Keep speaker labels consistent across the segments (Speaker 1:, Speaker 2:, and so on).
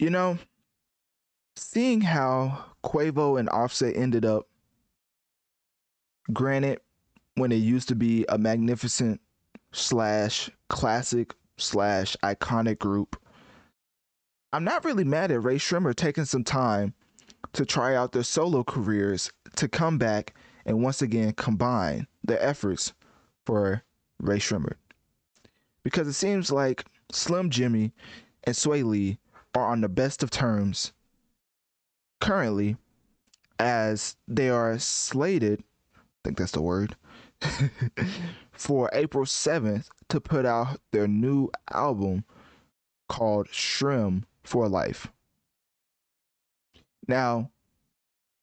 Speaker 1: You know, seeing how Quavo and Offset ended up, granted, when it used to be a magnificent slash classic slash iconic group, I'm not really mad at Rae Sremmurd taking some time to try out their solo careers to come back and once again combine their efforts for Rae Sremmurd. Because it seems like Slim Jxmmi and Swae Lee are on the best of terms currently as they are slated, I think that's the word, for April 7th to put out their new album called Shrim for Life. Now,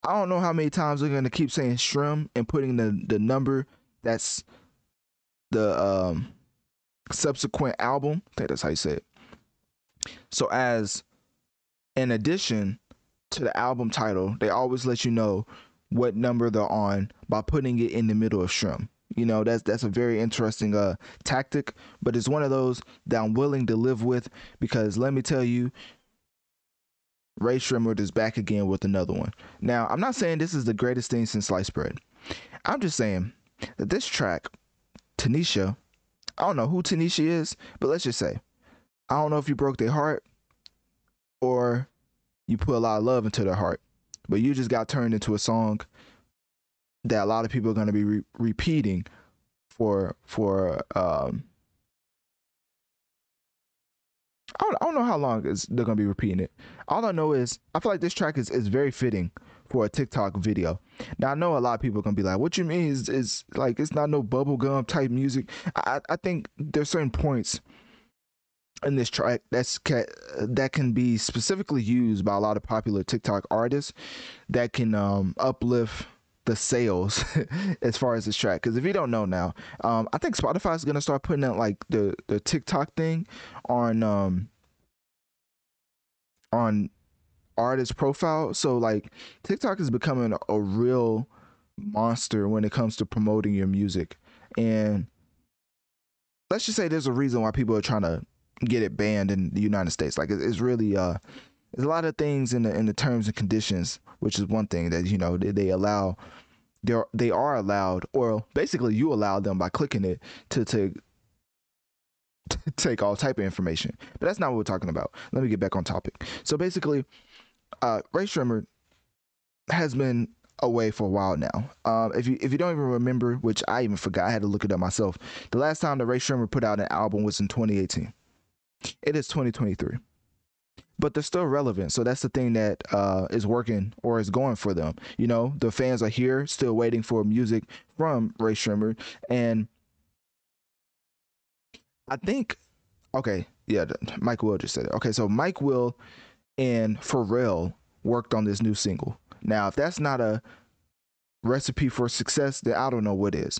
Speaker 1: I don't know how many times they're gonna keep saying shrim and putting the the number that's the um subsequent album. I think that's how you say it. So as in addition to the album title, they always let you know what number they're on by putting it in the middle of shrim. You know, that's that's a very interesting uh tactic, but it's one of those that I'm willing to live with because let me tell you, Rae Sremmurd is back again with another one. Now, I'm not saying this is the greatest thing since sliced bread. I'm just saying that this track, Tanisha, I don't know who Tanisha is, but let's just say, I don't know if you broke their heart or you put a lot of love into their heart, but you just got turned into a song that a lot of people are going to be re- repeating for for um I don't, I don't know how long is they're gonna be repeating it. All I know is I feel like this track is, is very fitting for a TikTok video. Now I know a lot of people are gonna be like, "What you mean is is like it's not no bubblegum type music." I I think there's certain points in this track that's that can be specifically used by a lot of popular TikTok artists that can um, uplift the sales as far as this track. Because if you don't know now, um, I think Spotify is gonna start putting out like the the TikTok thing on um on artist profile. So like TikTok is becoming a, a real monster when it comes to promoting your music. And let's just say there's a reason why people are trying to get it banned in the United States. Like it's really uh there's a lot of things in the in the terms and conditions, which is one thing that you know they, they allow they are, they are allowed or basically you allow them by clicking it to to take all type of information. But that's not what we're talking about. Let me get back on topic. So basically, uh, Rae Sremmurd has been away for a while now. Um, if you if you don't even remember, which I even forgot, I had to look it up myself. The last time that Rae Sremmurd put out an album was in 2018. It is 2023. But they're still relevant. So that's the thing that uh, is working or is going for them. You know, the fans are here, still waiting for music from Rae Sremmurd. And I think, okay, yeah, Mike Will just said it. Okay, so Mike Will and Pharrell worked on this new single. Now, if that's not a recipe for success, then I don't know what is.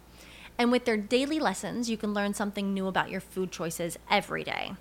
Speaker 2: And with their daily lessons, you can learn something new about your food choices every day.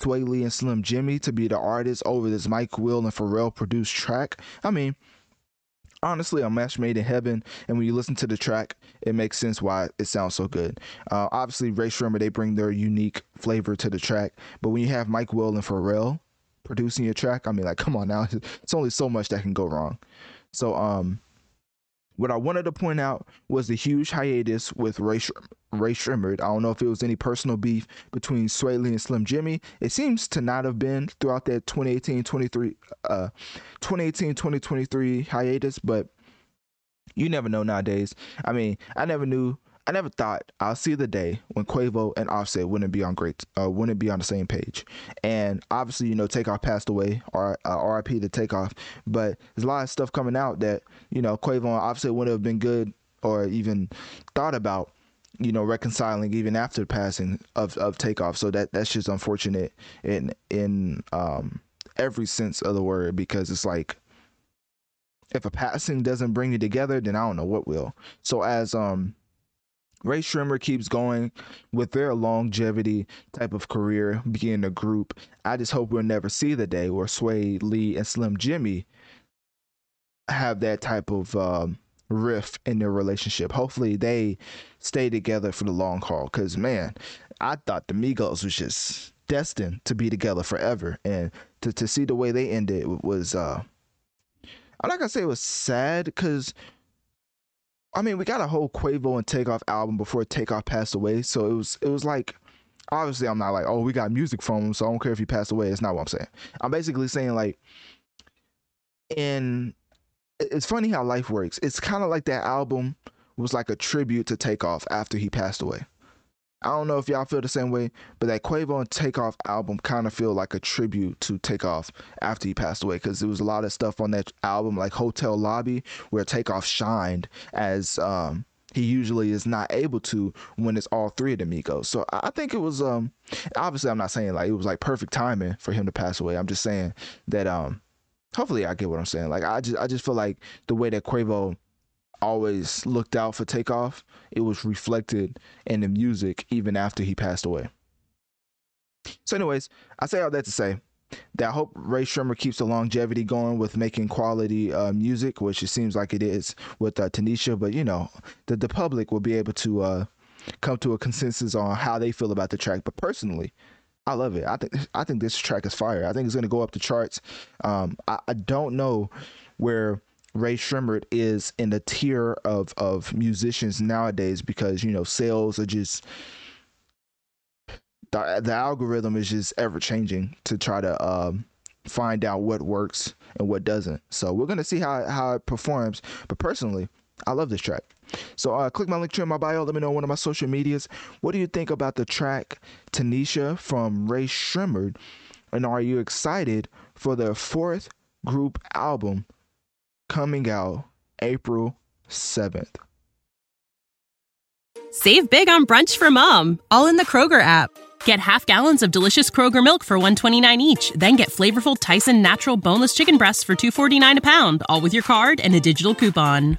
Speaker 1: Swae Lee and Slim Jxmmi to be the artists over this Mike Will and Pharrell produced track. I mean, honestly a match made in heaven and when you listen to the track it makes sense why it sounds so good uh, obviously Rae Sremmurd they bring their unique flavor to the track but when you have mike will and pharrell producing a track. I mean, like, come on now. It's only so much that can go wrong. So, um, what I wanted to point out was the huge hiatus with Rae, Sh- Rae Sremmurd. I don't know if it was any personal beef between Swae Lee and Slim Jxmmi. It seems to not have been throughout that 2018-23 uh 2018-2023 hiatus, but you never know nowadays. I mean, I never knew I never thought I'll see the day when Quavo and Offset wouldn't be on great, uh, wouldn't be on the same page. And obviously, you know, Takeoff passed away, or uh, RIP to Takeoff. But there's a lot of stuff coming out that you know Quavo and Offset wouldn't have been good or even thought about, you know, reconciling even after the passing of of Takeoff. So that that's just unfortunate in in um, every sense of the word because it's like if a passing doesn't bring you together, then I don't know what will. So as um Rae Sremmurd keeps going with their longevity type of career, being a group. I just hope we'll never see the day where Swae Lee and Slim Jxmmi have that type of um, riff in their relationship. Hopefully, they stay together for the long haul. Because man, I thought the Migos was just destined to be together forever, and to to see the way they ended was. uh I'm not gonna say it was sad because I mean, we got a whole Quavo and Takeoff album before Takeoff passed away, so it was it was like obviously I'm not like, oh, we got music from him, so I don't care if he passed away. It's not what I'm saying. I'm basically saying like in it's funny how life works. It's kind of like that album was like a tribute to Takeoff after he passed away. I don't know if y'all feel the same way, but that Quavo and Takeoff album kind of feel like a tribute to Takeoff after he passed away because there was a lot of stuff on that album like Hotel Lobby where Takeoff shined as um, he usually is not able to when it's all three of the Migos. So I think it was um obviously I'm not saying like it was like perfect timing for him to pass away. I'm just saying that um hopefully I get what I'm saying. Like I just I just feel like the way that Quavo always looked out for Takeoff, it was reflected in the music even after he passed away. So, anyways, I say all that to say that I hope Rae Sremmurd keeps the longevity going with making quality uh, music, which it seems like it is with uh, Tanisha. But you know, the the public will be able to uh, come to a consensus on how they feel about the track. But personally, I love it. I think I think this track is fire. I think it's gonna go up the charts. Um, I, I don't know where Rae Sremmurd is in the tier of of musicians nowadays because you know sales are just the, the algorithm is just ever changing to try to um, find out what works and what doesn't. So we're gonna see how how it performs. But personally, I love this track. So uh, click my link to in my bio. Let me know on one of my social medias. What do you think about the track Tanisha from Rae Sremmurd? And are you excited for their fourth group album coming out April 7th.
Speaker 3: Save big on brunch for mom, all in the Kroger app. Get half gallons of delicious Kroger milk for 129 each, then get flavorful Tyson natural boneless chicken breasts for 249 a pound, all with your card and a digital coupon.